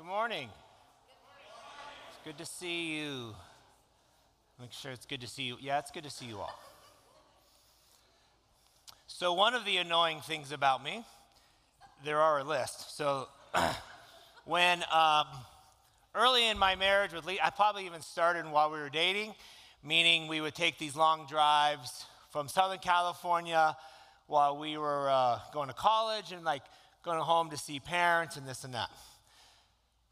Good morning. It's good to see you. Make sure it's good to see you. Yeah, it's good to see you all. So, one of the annoying things about me, there are a list. So, when um, early in my marriage with Lee, I probably even started while we were dating, meaning we would take these long drives from Southern California while we were uh, going to college and like going home to see parents and this and that.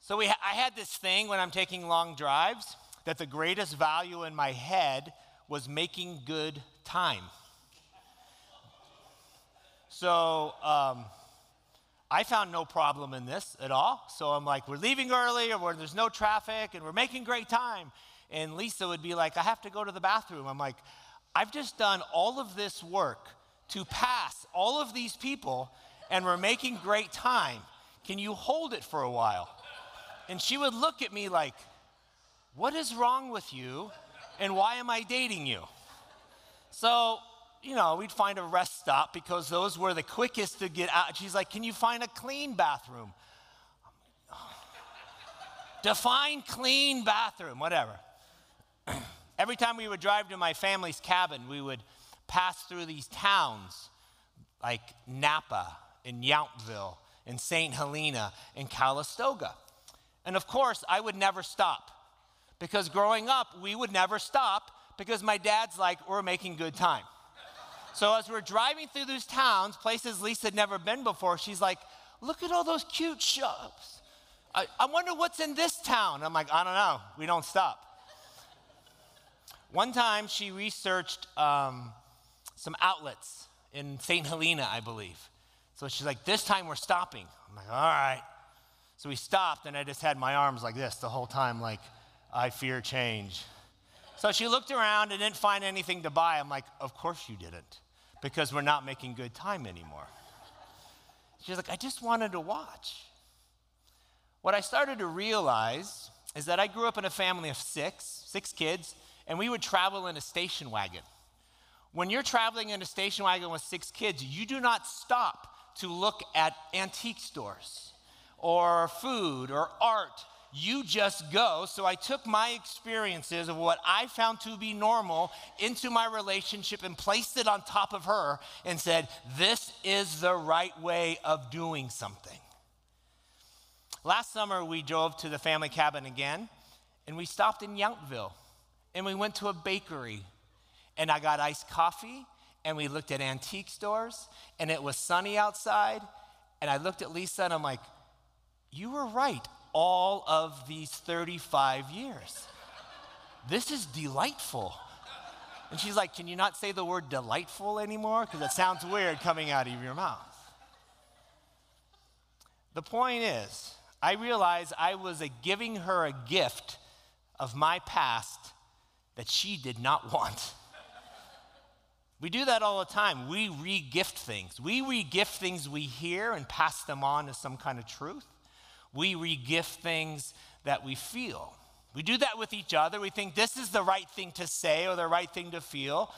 So we, I had this thing when I'm taking long drives that the greatest value in my head was making good time. So um, I found no problem in this at all. So I'm like, we're leaving early or there's no traffic and we're making great time. And Lisa would be like, I have to go to the bathroom. I'm like, I've just done all of this work to pass all of these people and we're making great time. Can you hold it for a while? And she would look at me like, What is wrong with you? And why am I dating you? So, you know, we'd find a rest stop because those were the quickest to get out. She's like, Can you find a clean bathroom? Define clean bathroom, whatever. Every time we would drive to my family's cabin, we would pass through these towns like Napa and Yountville and St. Helena and Calistoga. And of course, I would never stop because growing up, we would never stop because my dad's like, we're making good time. So as we're driving through these towns, places Lisa had never been before, she's like, look at all those cute shops. I, I wonder what's in this town. I'm like, I don't know. We don't stop. One time she researched um, some outlets in St. Helena, I believe. So she's like, this time we're stopping. I'm like, all right. So we stopped, and I just had my arms like this the whole time, like, I fear change. So she looked around and didn't find anything to buy. I'm like, Of course you didn't, because we're not making good time anymore. She's like, I just wanted to watch. What I started to realize is that I grew up in a family of six, six kids, and we would travel in a station wagon. When you're traveling in a station wagon with six kids, you do not stop to look at antique stores or food or art. You just go. So I took my experiences of what I found to be normal into my relationship and placed it on top of her and said, This is the right way of doing something. Last summer, we drove to the family cabin again and we stopped in Yountville and we went to a bakery and I got iced coffee and we looked at antique stores and it was sunny outside. And I looked at Lisa and I'm like, you were right all of these 35 years. This is delightful. And she's like, Can you not say the word delightful anymore? Because it sounds weird coming out of your mouth. The point is, I realized I was giving her a gift of my past that she did not want. We do that all the time. We re gift things. We re gift things we hear and pass them on as some kind of truth we regift things that we feel. We do that with each other. We think this is the right thing to say or the right thing to feel.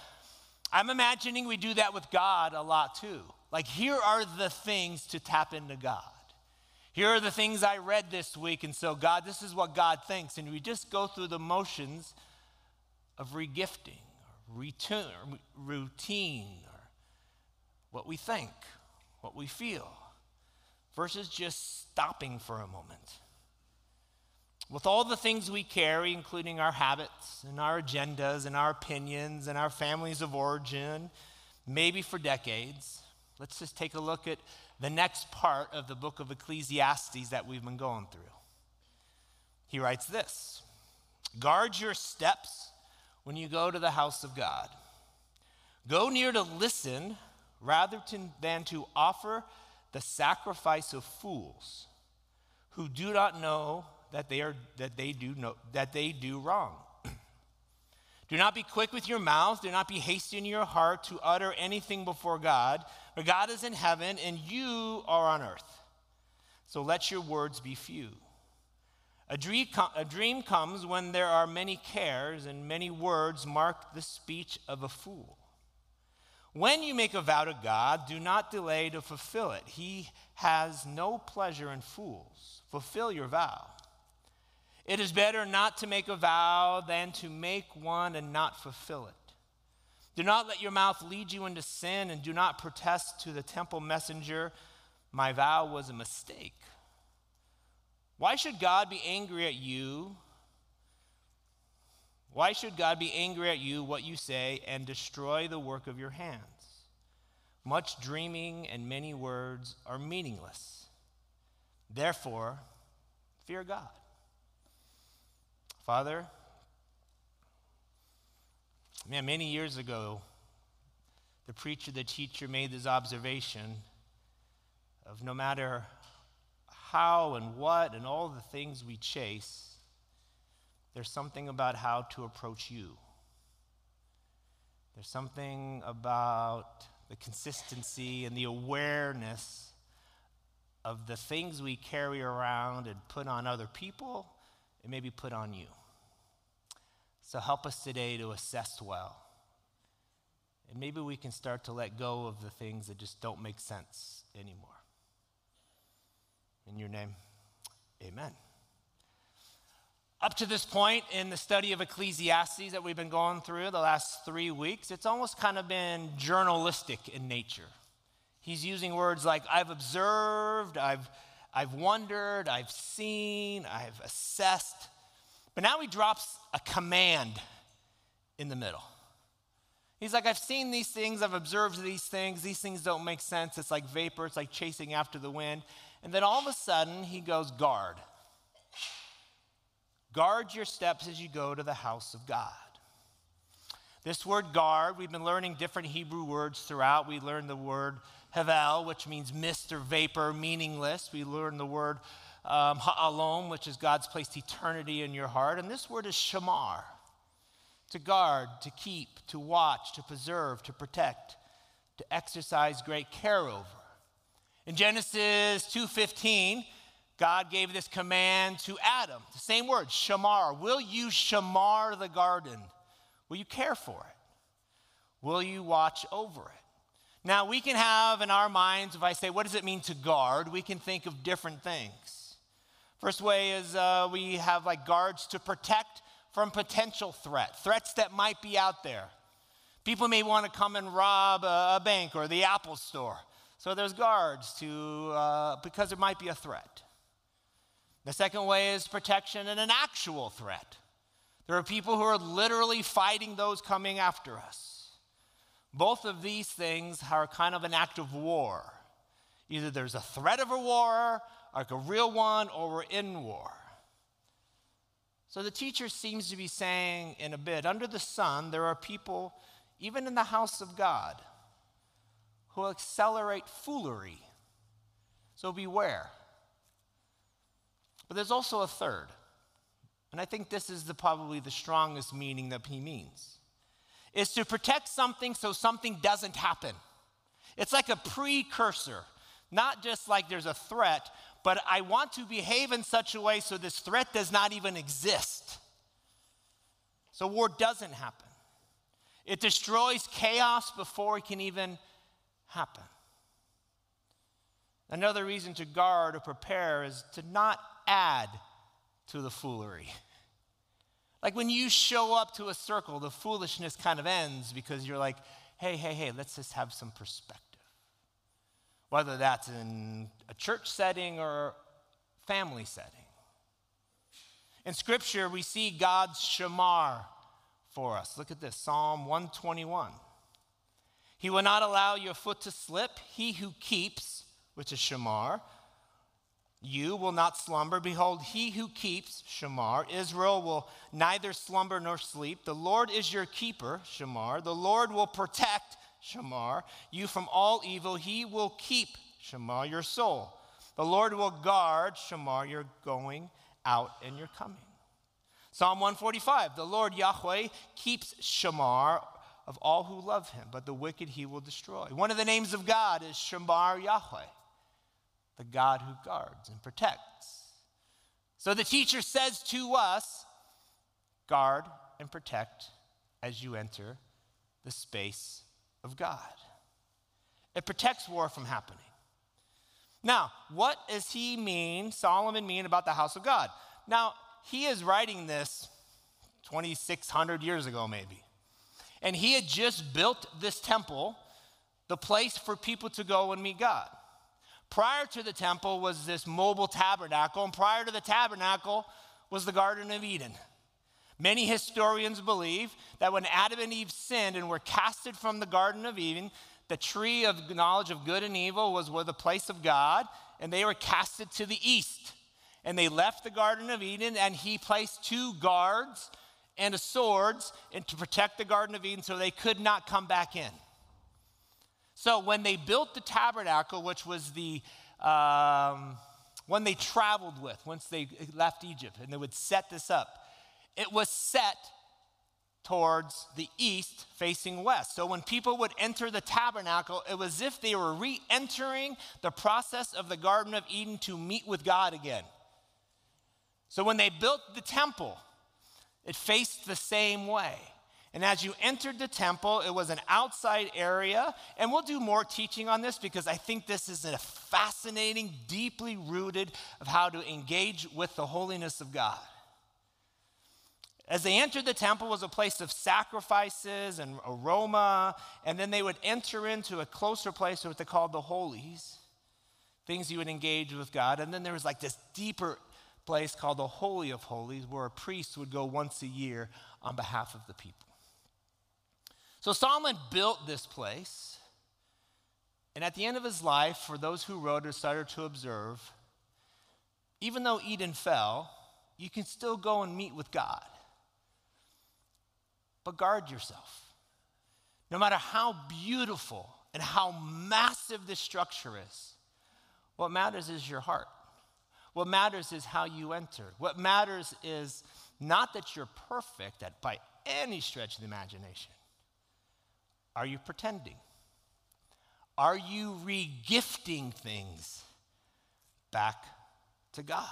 I'm imagining we do that with God a lot too. Like, here are the things to tap into God. Here are the things I read this week, and so, God, this is what God thinks. And we just go through the motions of regifting, or routine, or what we think, what we feel versus just stopping for a moment. With all the things we carry, including our habits and our agendas and our opinions and our families of origin, maybe for decades, let's just take a look at the next part of the book of Ecclesiastes that we've been going through. He writes this Guard your steps when you go to the house of God. Go near to listen rather to, than to offer the sacrifice of fools who do not know that they are that they do know that they do wrong. do not be quick with your mouth, do not be hasty in your heart to utter anything before God, for God is in heaven and you are on earth. So let your words be few. A dream, a dream comes when there are many cares, and many words mark the speech of a fool. When you make a vow to God, do not delay to fulfill it. He has no pleasure in fools. Fulfill your vow. It is better not to make a vow than to make one and not fulfill it. Do not let your mouth lead you into sin, and do not protest to the temple messenger, My vow was a mistake. Why should God be angry at you? Why should God be angry at you, what you say, and destroy the work of your hands? Much dreaming and many words are meaningless. Therefore, fear God. Father, man, many years ago, the preacher, the teacher made this observation of no matter how and what and all the things we chase, there's something about how to approach you. There's something about the consistency and the awareness of the things we carry around and put on other people and maybe put on you. So help us today to assess well. And maybe we can start to let go of the things that just don't make sense anymore. In your name, amen. Up to this point in the study of Ecclesiastes that we've been going through the last three weeks, it's almost kind of been journalistic in nature. He's using words like, I've observed, I've, I've wondered, I've seen, I've assessed. But now he drops a command in the middle. He's like, I've seen these things, I've observed these things, these things don't make sense. It's like vapor, it's like chasing after the wind. And then all of a sudden, he goes, guard. Guard your steps as you go to the house of God. This word guard, we've been learning different Hebrew words throughout. We learned the word havel, which means mist or vapor, meaningless. We learned the word um, ha'alom, which is God's placed eternity in your heart. And this word is shamar, to guard, to keep, to watch, to preserve, to protect, to exercise great care over. In Genesis 2:15, God gave this command to Adam. The same word, shamar. Will you shamar the garden? Will you care for it? Will you watch over it? Now, we can have in our minds, if I say, what does it mean to guard? We can think of different things. First way is uh, we have like guards to protect from potential threat, threats that might be out there. People may want to come and rob a, bank or the Apple store. So there's guards to, uh, because there might be a threat. The second way is protection and an actual threat. There are people who are literally fighting those coming after us. Both of these things are kind of an act of war. Either there's a threat of a war, like a real one, or we're in war. So the teacher seems to be saying in a bit under the sun, there are people, even in the house of God, who accelerate foolery. So beware. But there's also a third. And I think this is the, probably the strongest meaning that he means. Is to protect something so something doesn't happen. It's like a precursor, not just like there's a threat, but I want to behave in such a way so this threat does not even exist. So war doesn't happen. It destroys chaos before it can even happen. Another reason to guard or prepare is to not add to the foolery. Like when you show up to a circle, the foolishness kind of ends because you're like, hey, hey, hey, let's just have some perspective. Whether that's in a church setting or family setting. In Scripture, we see God's shamar for us. Look at this Psalm 121. He will not allow your foot to slip. He who keeps, which is shamar, you will not slumber. Behold, he who keeps, Shamar, Israel will neither slumber nor sleep. The Lord is your keeper, Shamar. The Lord will protect, Shamar, you from all evil. He will keep, Shamar, your soul. The Lord will guard, Shamar, your going out and your coming. Psalm 145 The Lord Yahweh keeps Shamar of all who love him, but the wicked he will destroy. One of the names of God is Shamar Yahweh the God who guards and protects. So the teacher says to us guard and protect as you enter the space of God. It protects war from happening. Now, what does he mean, Solomon mean about the house of God? Now, he is writing this 2,600 years ago, maybe. And he had just built this temple, the place for people to go and meet God. Prior to the temple was this mobile tabernacle, and prior to the tabernacle was the Garden of Eden. Many historians believe that when Adam and Eve sinned and were casted from the Garden of Eden, the tree of knowledge of good and evil was where the place of God, and they were casted to the east. And they left the Garden of Eden, and he placed two guards and a swords and to protect the Garden of Eden so they could not come back in. So when they built the tabernacle, which was the um, one they traveled with once they left Egypt, and they would set this up, it was set towards the east facing west. So when people would enter the tabernacle, it was as if they were re entering the process of the Garden of Eden to meet with God again. So when they built the temple, it faced the same way. And as you entered the temple, it was an outside area. And we'll do more teaching on this because I think this is a fascinating, deeply rooted of how to engage with the holiness of God. As they entered the temple was a place of sacrifices and aroma, and then they would enter into a closer place, what they called the holies, things you would engage with God. And then there was like this deeper place called the Holy of Holies, where a priest would go once a year on behalf of the people. So Solomon built this place, and at the end of his life, for those who wrote or started to observe, even though Eden fell, you can still go and meet with God. But guard yourself. No matter how beautiful and how massive this structure is, what matters is your heart. What matters is how you enter. What matters is not that you're perfect at, by any stretch of the imagination. Are you pretending? Are you regifting things back to God?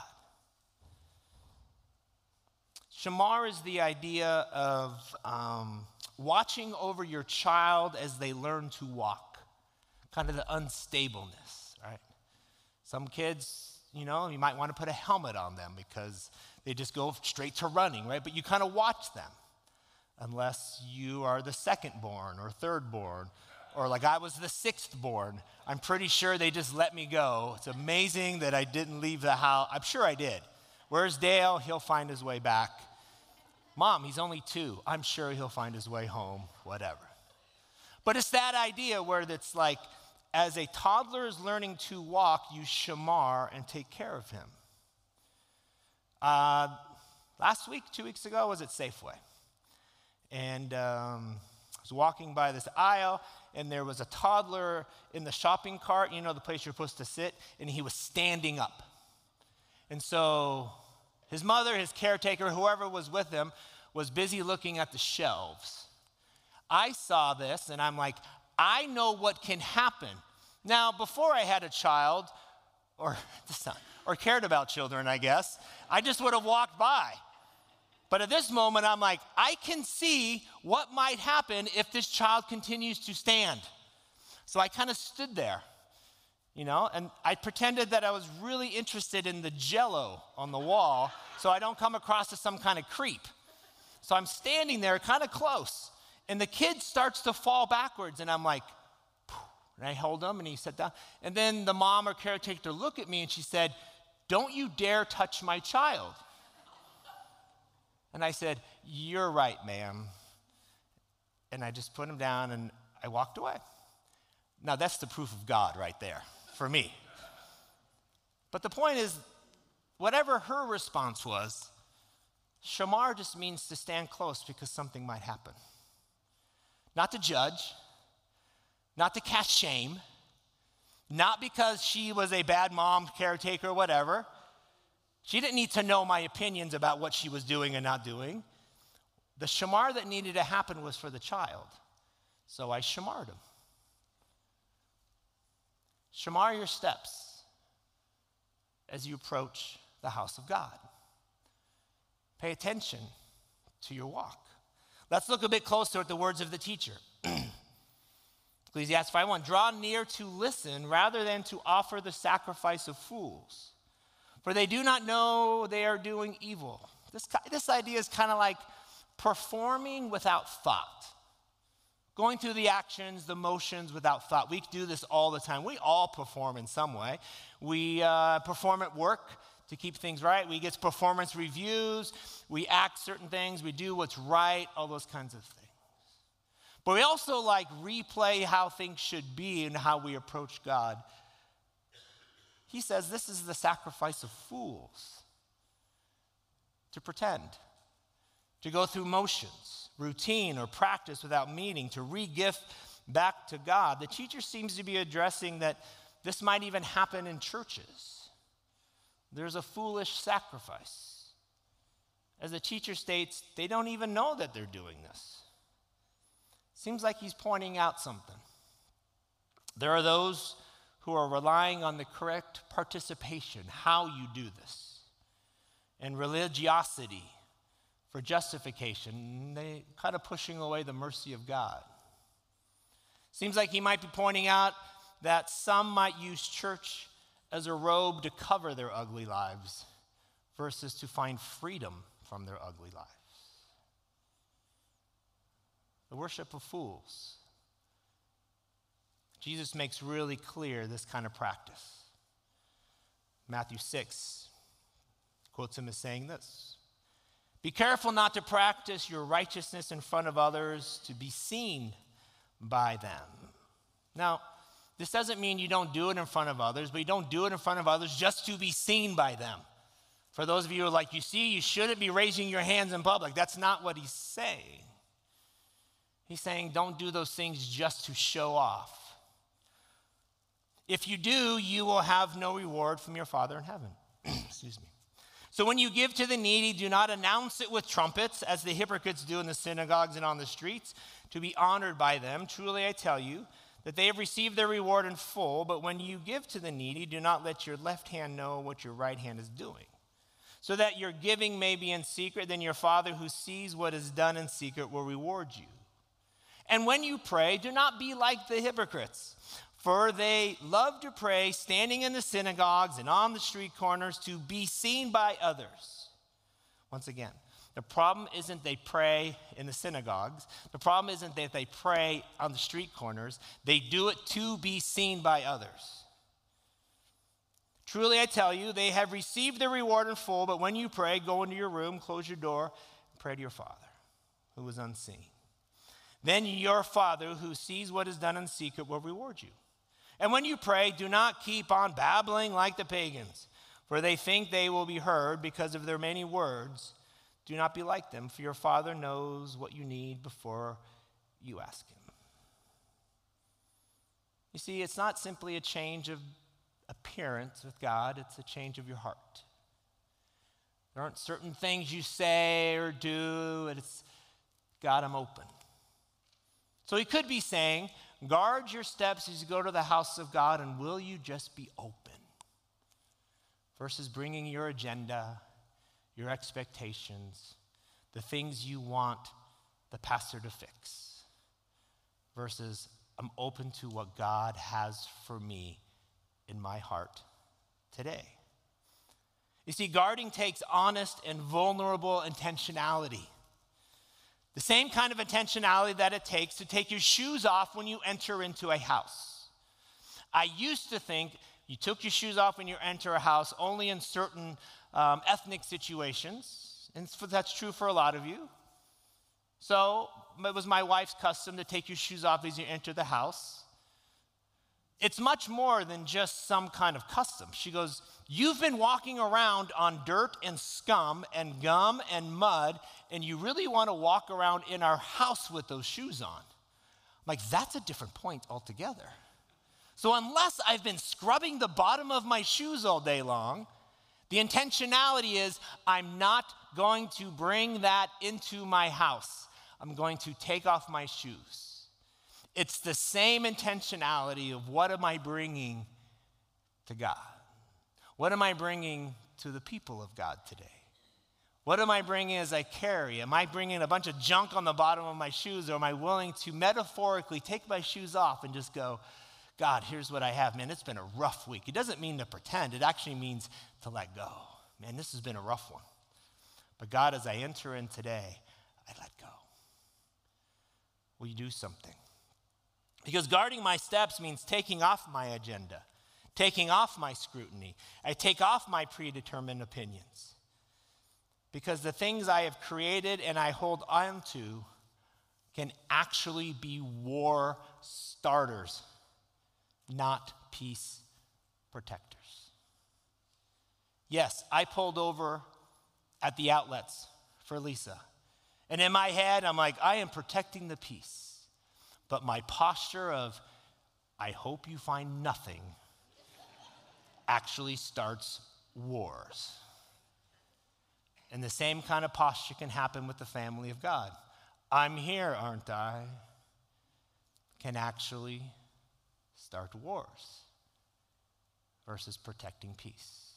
Shamar is the idea of um, watching over your child as they learn to walk, kind of the unstableness, right? Some kids you know, you might want to put a helmet on them because they just go straight to running, right? But you kind of watch them unless you are the second born or third born or like I was the sixth born. I'm pretty sure they just let me go. It's amazing that I didn't leave the house. I'm sure I did. Where's Dale? He'll find his way back. Mom, he's only two. I'm sure he'll find his way home, whatever. But it's that idea where it's like, as a toddler is learning to walk, you shamar and take care of him. Uh, last week, two weeks ago, was at Safeway. And um, I was walking by this aisle, and there was a toddler in the shopping cart, you know, the place you're supposed to sit, and he was standing up. And so his mother, his caretaker, whoever was with him, was busy looking at the shelves. I saw this, and I'm like, I know what can happen. Now, before I had a child, or, or cared about children, I guess, I just would have walked by. But at this moment, I'm like, I can see what might happen if this child continues to stand. So I kind of stood there, you know, and I pretended that I was really interested in the jello on the wall so I don't come across as some kind of creep. So I'm standing there kind of close and the kid starts to fall backwards, and I'm like, and I hold him, and he sat down. And then the mom or caretaker looked at me, and she said, Don't you dare touch my child. And I said, You're right, ma'am. And I just put him down, and I walked away. Now, that's the proof of God right there for me. But the point is, whatever her response was, shamar just means to stand close because something might happen not to judge, not to cast shame, not because she was a bad mom, caretaker, whatever. She didn't need to know my opinions about what she was doing and not doing. The shamar that needed to happen was for the child. So I shamarred him. Shamar your steps as you approach the house of God. Pay attention to your walk. Let's look a bit closer at the words of the teacher. Ecclesiastes 5:1 Draw near to listen rather than to offer the sacrifice of fools, for they do not know they are doing evil. This, this idea is kind of like performing without thought. Going through the actions, the motions without thought. We do this all the time. We all perform in some way. We uh, perform at work to keep things right. We get performance reviews. We act certain things. We do what's right, all those kinds of things. But we also like replay how things should be and how we approach God. He says this is the sacrifice of fools to pretend, to go through motions, routine, or practice without meaning, to re gift back to God. The teacher seems to be addressing that this might even happen in churches. There's a foolish sacrifice. As the teacher states, they don't even know that they're doing this. Seems like he's pointing out something. There are those who are relying on the correct participation, how you do this, and religiosity for justification. They kind of pushing away the mercy of God. Seems like he might be pointing out that some might use church as a robe to cover their ugly lives versus to find freedom from their ugly lives the worship of fools. Jesus makes really clear this kind of practice. Matthew 6 quotes him as saying this Be careful not to practice your righteousness in front of others to be seen by them. Now, this doesn't mean you don't do it in front of others, but you don't do it in front of others just to be seen by them. For those of you who are like, you see, you shouldn't be raising your hands in public. That's not what he's saying. He's saying, don't do those things just to show off. If you do, you will have no reward from your Father in heaven. Excuse me. So when you give to the needy, do not announce it with trumpets, as the hypocrites do in the synagogues and on the streets, to be honored by them. Truly, I tell you that they have received their reward in full. But when you give to the needy, do not let your left hand know what your right hand is doing, so that your giving may be in secret. Then your Father who sees what is done in secret will reward you. And when you pray, do not be like the hypocrites, for they love to pray standing in the synagogues and on the street corners to be seen by others. Once again, the problem isn't they pray in the synagogues. The problem isn't that they pray on the street corners. They do it to be seen by others. Truly, I tell you, they have received their reward in full, but when you pray, go into your room, close your door, and pray to your Father who is unseen. Then your Father who sees what is done in secret will reward you. And when you pray, do not keep on babbling like the pagans, for they think they will be heard because of their many words. Do not be like them, for your Father knows what you need before you ask Him. You see, it's not simply a change of appearance with God, it's a change of your heart. There aren't certain things you say or do, and it's God, I'm open. So he could be saying, guard your steps as you go to the house of God, and will you just be open? Versus bringing your agenda, your expectations, the things you want the pastor to fix. Versus, I'm open to what God has for me in my heart today. You see, guarding takes honest and vulnerable intentionality. The same kind of intentionality that it takes to take your shoes off when you enter into a house. I used to think you took your shoes off when you enter a house only in certain um, ethnic situations, and that's true for a lot of you. So it was my wife's custom to take your shoes off as you enter the house. It's much more than just some kind of custom. She goes, You've been walking around on dirt and scum and gum and mud, and you really want to walk around in our house with those shoes on. I'm like, that's a different point altogether. So, unless I've been scrubbing the bottom of my shoes all day long, the intentionality is I'm not going to bring that into my house. I'm going to take off my shoes. It's the same intentionality of what am I bringing to God? What am I bringing to the people of God today? What am I bringing as I carry? Am I bringing a bunch of junk on the bottom of my shoes, or am I willing to metaphorically take my shoes off and just go, God, here's what I have. Man, it's been a rough week. It doesn't mean to pretend, it actually means to let go. Man, this has been a rough one. But God, as I enter in today, I let go. Will you do something? Because guarding my steps means taking off my agenda, taking off my scrutiny. I take off my predetermined opinions. Because the things I have created and I hold on to can actually be war starters, not peace protectors. Yes, I pulled over at the outlets for Lisa. And in my head, I'm like, I am protecting the peace. But my posture of, I hope you find nothing, actually starts wars. And the same kind of posture can happen with the family of God. I'm here, aren't I? Can actually start wars versus protecting peace.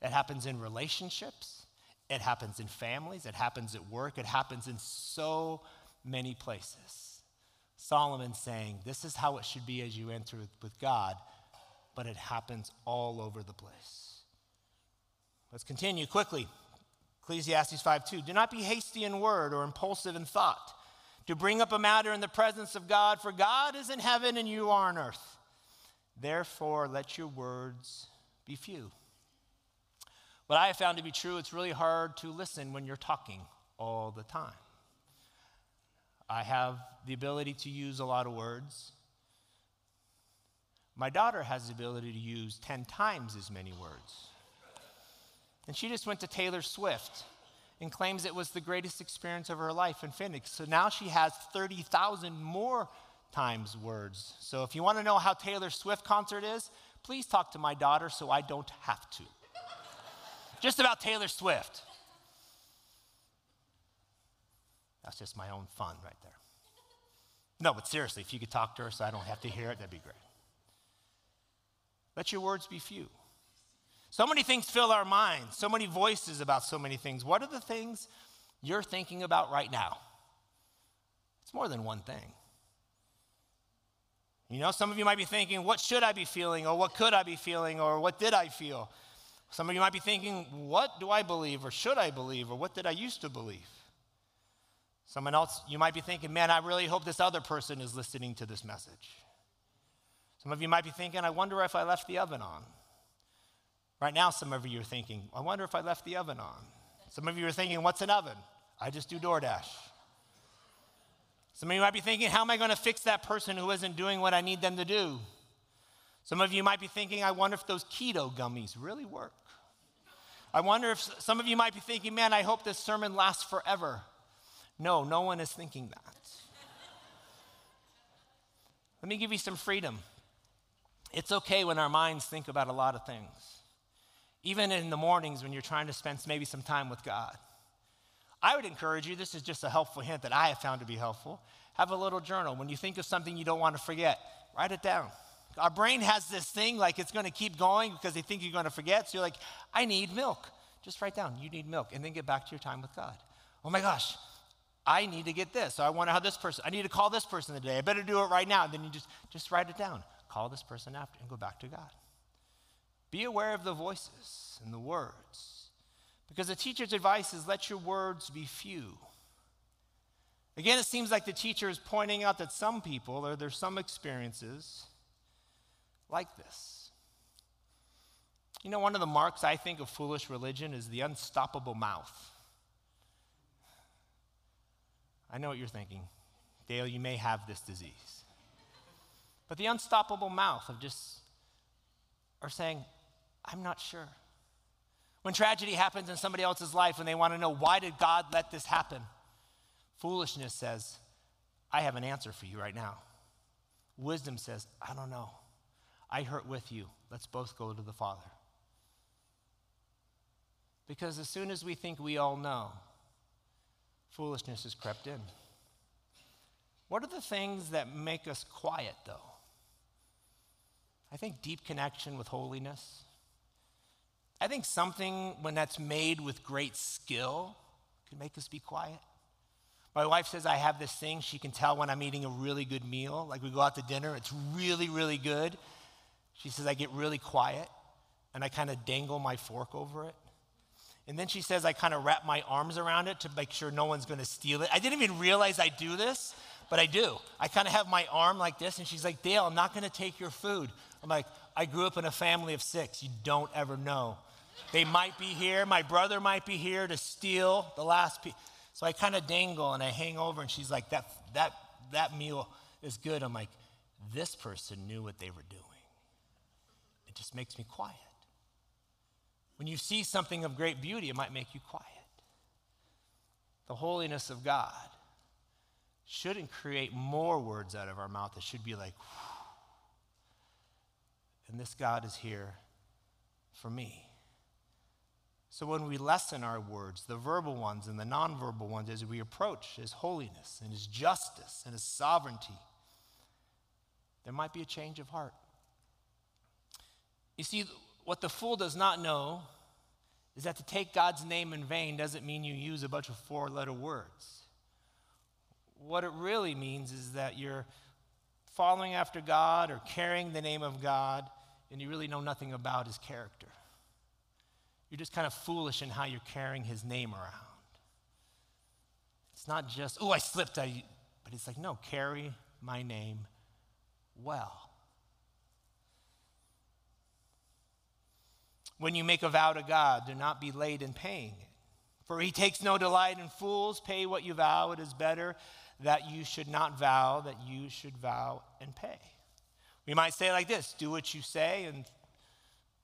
It happens in relationships, it happens in families, it happens at work, it happens in so many places. Solomon saying, This is how it should be as you enter with God, but it happens all over the place. Let's continue quickly. Ecclesiastes 5 2. Do not be hasty in word or impulsive in thought to bring up a matter in the presence of God, for God is in heaven and you are on earth. Therefore, let your words be few. What I have found to be true, it's really hard to listen when you're talking all the time. I have the ability to use a lot of words. My daughter has the ability to use 10 times as many words. And she just went to Taylor Swift and claims it was the greatest experience of her life in Phoenix. So now she has 30,000 more times words. So if you want to know how Taylor Swift concert is, please talk to my daughter so I don't have to. just about Taylor Swift. That's just my own fun right there. No, but seriously, if you could talk to her so I don't have to hear it, that'd be great. Let your words be few. So many things fill our minds, so many voices about so many things. What are the things you're thinking about right now? It's more than one thing. You know, some of you might be thinking, what should I be feeling? Or what could I be feeling? Or what did I feel? Some of you might be thinking, what do I believe? Or should I believe? Or what did I used to believe? Someone else, you might be thinking, man, I really hope this other person is listening to this message. Some of you might be thinking, I wonder if I left the oven on. Right now, some of you are thinking, I wonder if I left the oven on. Some of you are thinking, what's an oven? I just do DoorDash. Some of you might be thinking, how am I going to fix that person who isn't doing what I need them to do? Some of you might be thinking, I wonder if those keto gummies really work. I wonder if some of you might be thinking, man, I hope this sermon lasts forever. No, no one is thinking that. Let me give you some freedom. It's okay when our minds think about a lot of things even in the mornings when you're trying to spend maybe some time with God. I would encourage you, this is just a helpful hint that I have found to be helpful. Have a little journal. When you think of something you don't want to forget, write it down. Our brain has this thing like it's going to keep going because they think you're going to forget. So you're like, I need milk. Just write down, you need milk, and then get back to your time with God. Oh my gosh, I need to get this. So I wonder how this person, I need to call this person today. I better do it right now. And then you just, just write it down. Call this person after and go back to God. Be aware of the voices and the words. Because the teacher's advice is let your words be few. Again, it seems like the teacher is pointing out that some people, or there's some experiences like this. You know, one of the marks I think of foolish religion is the unstoppable mouth. I know what you're thinking. Dale, you may have this disease. But the unstoppable mouth of just, or saying, I'm not sure. When tragedy happens in somebody else's life and they want to know, why did God let this happen? Foolishness says, I have an answer for you right now. Wisdom says, I don't know. I hurt with you. Let's both go to the Father. Because as soon as we think we all know, foolishness has crept in. What are the things that make us quiet, though? I think deep connection with holiness I think something, when that's made with great skill, can make us be quiet. My wife says I have this thing, she can tell when I'm eating a really good meal. Like we go out to dinner, it's really, really good. She says I get really quiet and I kind of dangle my fork over it. And then she says I kind of wrap my arms around it to make sure no one's going to steal it. I didn't even realize I do this, but I do. I kind of have my arm like this, and she's like, Dale, I'm not going to take your food. I'm like, I grew up in a family of six. You don't ever know. They might be here. My brother might be here to steal the last piece. So I kind of dangle and I hang over, and she's like, that, that, that meal is good. I'm like, this person knew what they were doing. It just makes me quiet. When you see something of great beauty, it might make you quiet. The holiness of God shouldn't create more words out of our mouth. It should be like, and this God is here for me. So when we lessen our words, the verbal ones and the nonverbal ones, as we approach His holiness and His justice and His sovereignty, there might be a change of heart. You see, what the fool does not know is that to take God's name in vain doesn't mean you use a bunch of four letter words. What it really means is that you're following after God or carrying the name of God and you really know nothing about his character. You're just kind of foolish in how you're carrying his name around. It's not just, oh, I slipped, I, but it's like, no, carry my name well. When you make a vow to God, do not be late in paying it. For he takes no delight in fools. Pay what you vow. It is better that you should not vow, that you should vow and pay. We might say like this do what you say and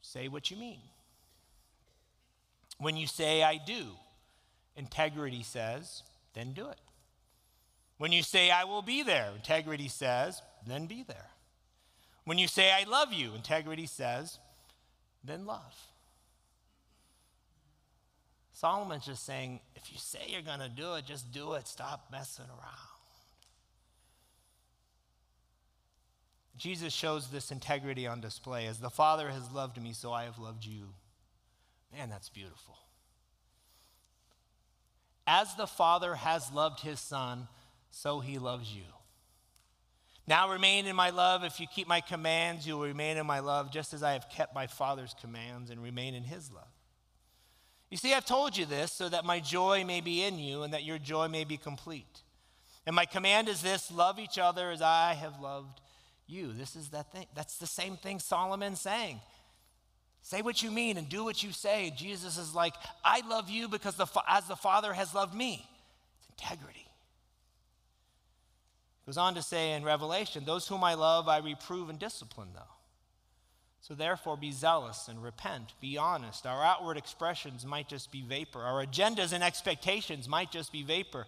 say what you mean. When you say, I do, integrity says, then do it. When you say, I will be there, integrity says, then be there. When you say, I love you, integrity says, then love. Solomon's just saying, if you say you're going to do it, just do it. Stop messing around. Jesus shows this integrity on display. As the Father has loved me, so I have loved you. Man, that's beautiful. As the Father has loved his Son, so he loves you. Now remain in my love. If you keep my commands, you will remain in my love, just as I have kept my Father's commands and remain in his love. You see, I've told you this so that my joy may be in you and that your joy may be complete. And my command is this love each other as I have loved you. This is that thing. That's the same thing Solomon's saying. Say what you mean and do what you say. Jesus is like, I love you because the, as the Father has loved me. It's integrity. goes on to say in Revelation, those whom I love, I reprove and discipline, though. So therefore, be zealous and repent. Be honest. Our outward expressions might just be vapor. Our agendas and expectations might just be vapor.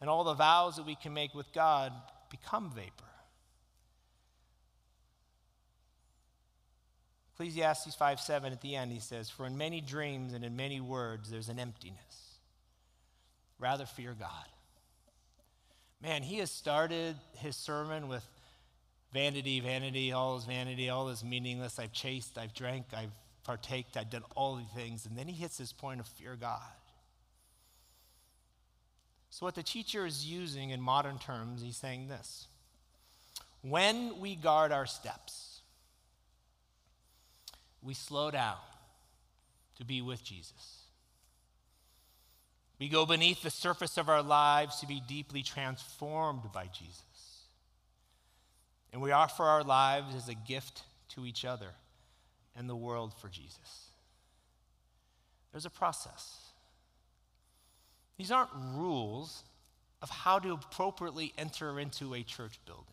And all the vows that we can make with God become vapor. Ecclesiastes 5 7 at the end, he says, For in many dreams and in many words there's an emptiness. Rather fear God. Man, he has started his sermon with vanity, vanity, all is vanity, all is meaningless. I've chased, I've drank, I've partaked, I've done all the things. And then he hits this point of fear God. So, what the teacher is using in modern terms, he's saying this When we guard our steps, we slow down to be with Jesus. We go beneath the surface of our lives to be deeply transformed by Jesus. And we offer our lives as a gift to each other and the world for Jesus. There's a process. These aren't rules of how to appropriately enter into a church building.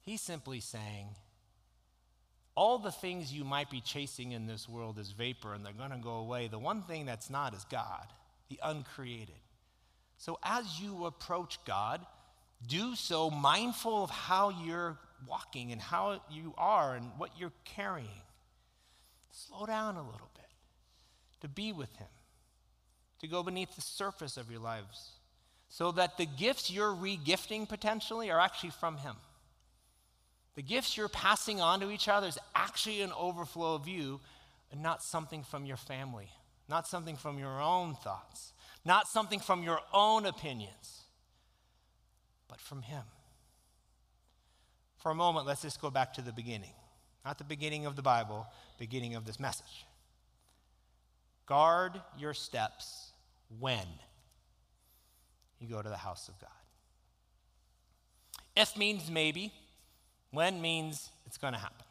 He's simply saying, all the things you might be chasing in this world is vapor and they're going to go away. The one thing that's not is God, the uncreated. So as you approach God, do so mindful of how you're walking and how you are and what you're carrying. Slow down a little bit to be with Him, to go beneath the surface of your lives, so that the gifts you're regifting potentially are actually from Him. The gifts you're passing on to each other is actually an overflow of you and not something from your family, not something from your own thoughts, not something from your own opinions, but from Him. For a moment, let's just go back to the beginning. Not the beginning of the Bible, beginning of this message. Guard your steps when you go to the house of God. If means maybe, when means it's going to happen.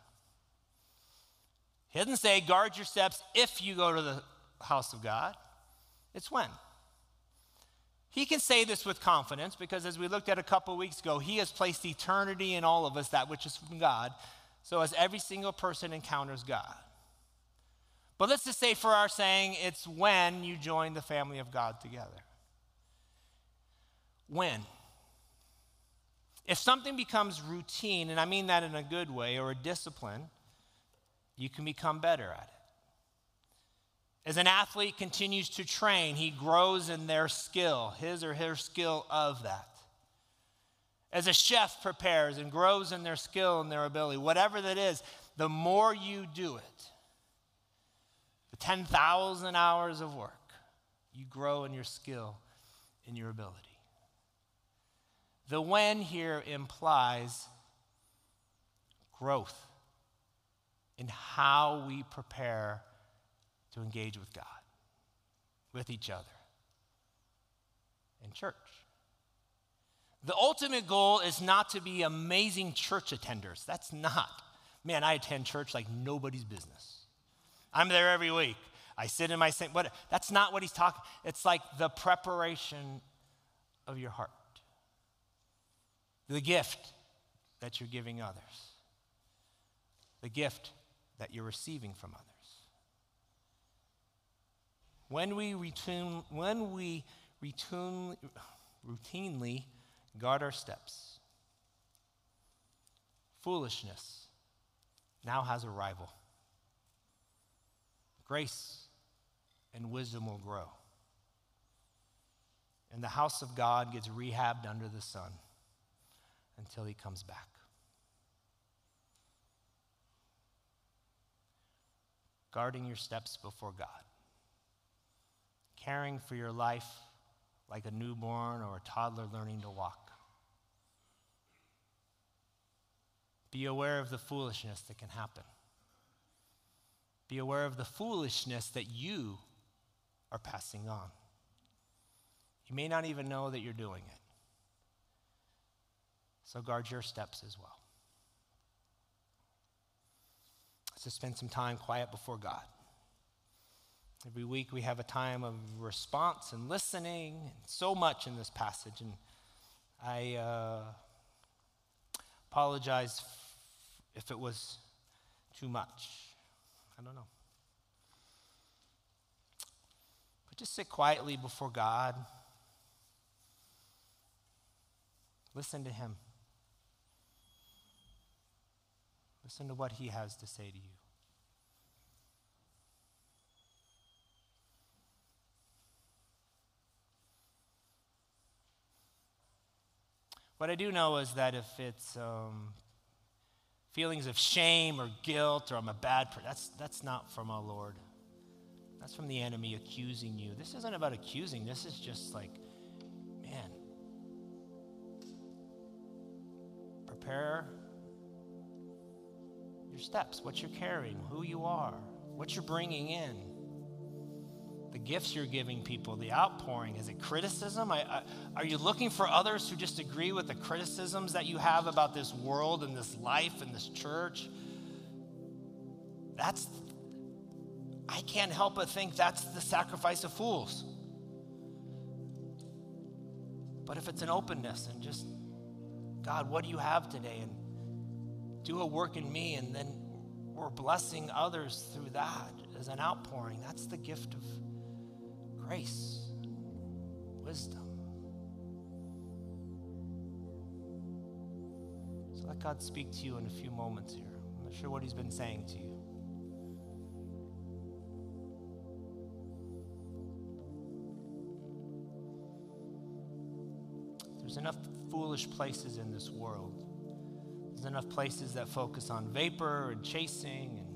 He doesn't say guard your steps if you go to the house of God, it's when. He can say this with confidence because, as we looked at a couple weeks ago, He has placed eternity in all of us, that which is from God, so as every single person encounters God. But let's just say, for our saying, it's when you join the family of God together. When? If something becomes routine, and I mean that in a good way, or a discipline, you can become better at it. As an athlete continues to train, he grows in their skill, his or her skill of that. As a chef prepares and grows in their skill and their ability, whatever that is, the more you do it, the 10,000 hours of work, you grow in your skill, in your ability. The when here implies growth in how we prepare to engage with God, with each other, in church. The ultimate goal is not to be amazing church attenders. That's not. Man, I attend church like nobody's business. I'm there every week. I sit in my same, but that's not what he's talking. It's like the preparation of your heart the gift that you're giving others, the gift that you're receiving from others. When we, retune, when we retune, routinely guard our steps, foolishness now has a rival. Grace and wisdom will grow. And the house of God gets rehabbed under the sun until he comes back. Guarding your steps before God, caring for your life like a newborn or a toddler learning to walk. Be aware of the foolishness that can happen. Be aware of the foolishness that you are passing on. You may not even know that you're doing it. So guard your steps as well. Just spend some time quiet before God. Every week we have a time of response and listening, and so much in this passage. And I uh, apologize if it was too much. I don't know. But just sit quietly before God. Listen to Him. Listen to what he has to say to you. What I do know is that if it's um, feelings of shame or guilt or I'm a bad person, that's, that's not from our Lord. That's from the enemy accusing you. This isn't about accusing, this is just like, man, prepare your steps, what you're carrying, who you are, what you're bringing in, the gifts you're giving people, the outpouring. Is it criticism? I, I, are you looking for others who just agree with the criticisms that you have about this world and this life and this church? That's, I can't help but think that's the sacrifice of fools. But if it's an openness and just, God, what do you have today? And do a work in me, and then we're blessing others through that as an outpouring. That's the gift of grace, wisdom. So let God speak to you in a few moments here. I'm not sure what He's been saying to you. There's enough foolish places in this world there's enough places that focus on vapor and chasing and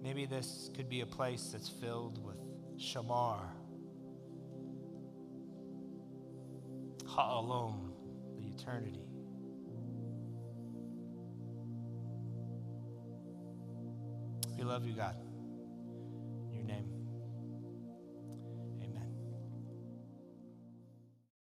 Maybe this could be a place that's filled with shamar, ha'alom, the eternity. We love you, God.